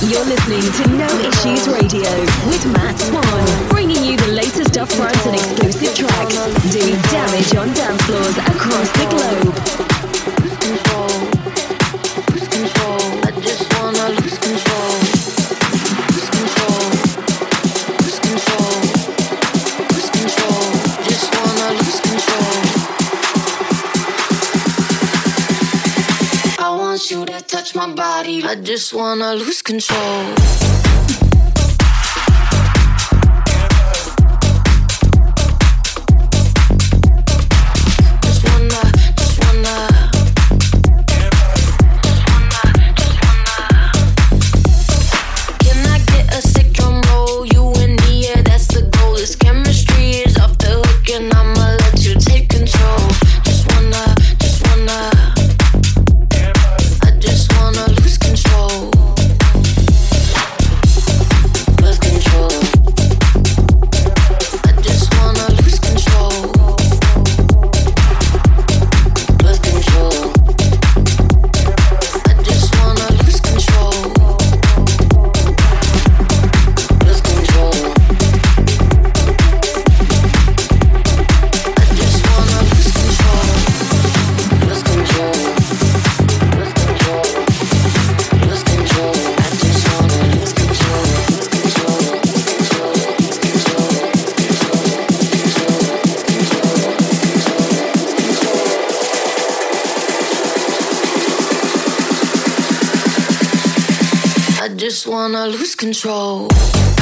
You're listening to No Issues Radio with Matt Swan, bringing you the latest upfront and exclusive tracks, doing damage on dance floors across the globe. Body. I just wanna lose control. Control.